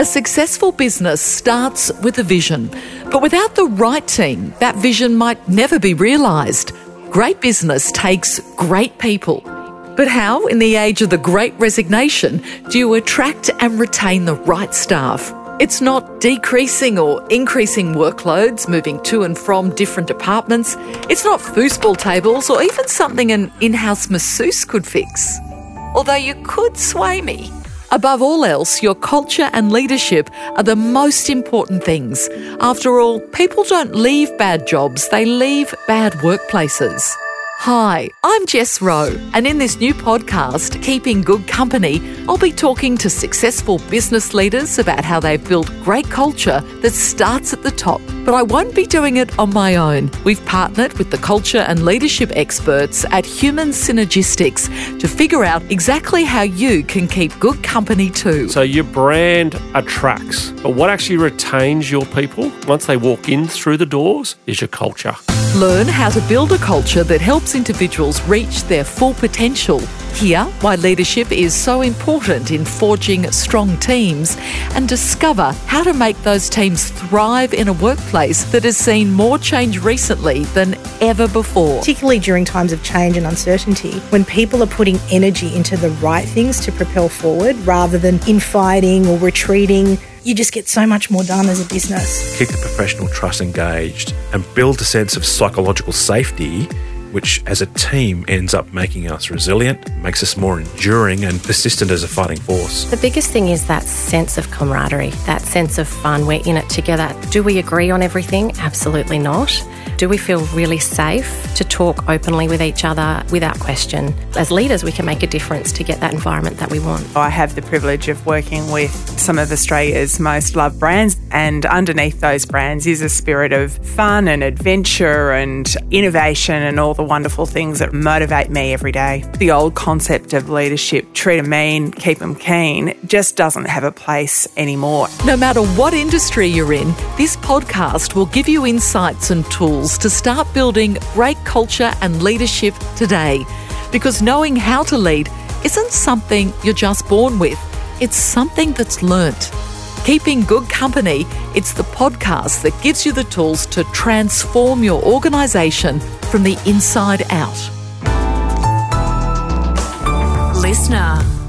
A successful business starts with a vision, but without the right team, that vision might never be realised. Great business takes great people. But how, in the age of the great resignation, do you attract and retain the right staff? It's not decreasing or increasing workloads, moving to and from different departments. It's not foosball tables or even something an in house masseuse could fix. Although you could sway me. Above all else, your culture and leadership are the most important things. After all, people don't leave bad jobs, they leave bad workplaces. Hi, I'm Jess Rowe, and in this new podcast, Keeping Good Company, I'll be talking to successful business leaders about how they've built great culture that starts at the top. But I won't be doing it on my own. We've partnered with the culture and leadership experts at Human Synergistics to figure out exactly how you can keep good company too. So your brand attracts, but what actually retains your people once they walk in through the doors is your culture. Learn how to build a culture that helps individuals reach their full potential. Hear why leadership is so important in forging strong teams and discover how to make those teams thrive in a workplace that has seen more change recently than ever before. Particularly during times of change and uncertainty, when people are putting energy into the right things to propel forward rather than infighting or retreating you just get so much more done as a business. Keep the professional trust engaged and build a sense of psychological safety which as a team ends up making us resilient, makes us more enduring and persistent as a fighting force. The biggest thing is that sense of camaraderie, that sense of fun. We're in it together. Do we agree on everything? Absolutely not. Do we feel really safe to talk openly with each other without question? As leaders, we can make a difference to get that environment that we want. I have the privilege of working with some of Australia's most loved brands, and underneath those brands is a spirit of fun and adventure and innovation and all the wonderful things that motivate me every day. The old concept of leadership, treat them mean, keep them keen, just doesn't have a place anymore. No matter what industry you're in, this podcast will give you insights and tools to start building great culture and leadership today. Because knowing how to lead isn't something you're just born with, it's something that's learnt. Keeping Good Company, it's the podcast that gives you the tools to transform your organisation from the inside out. Listener.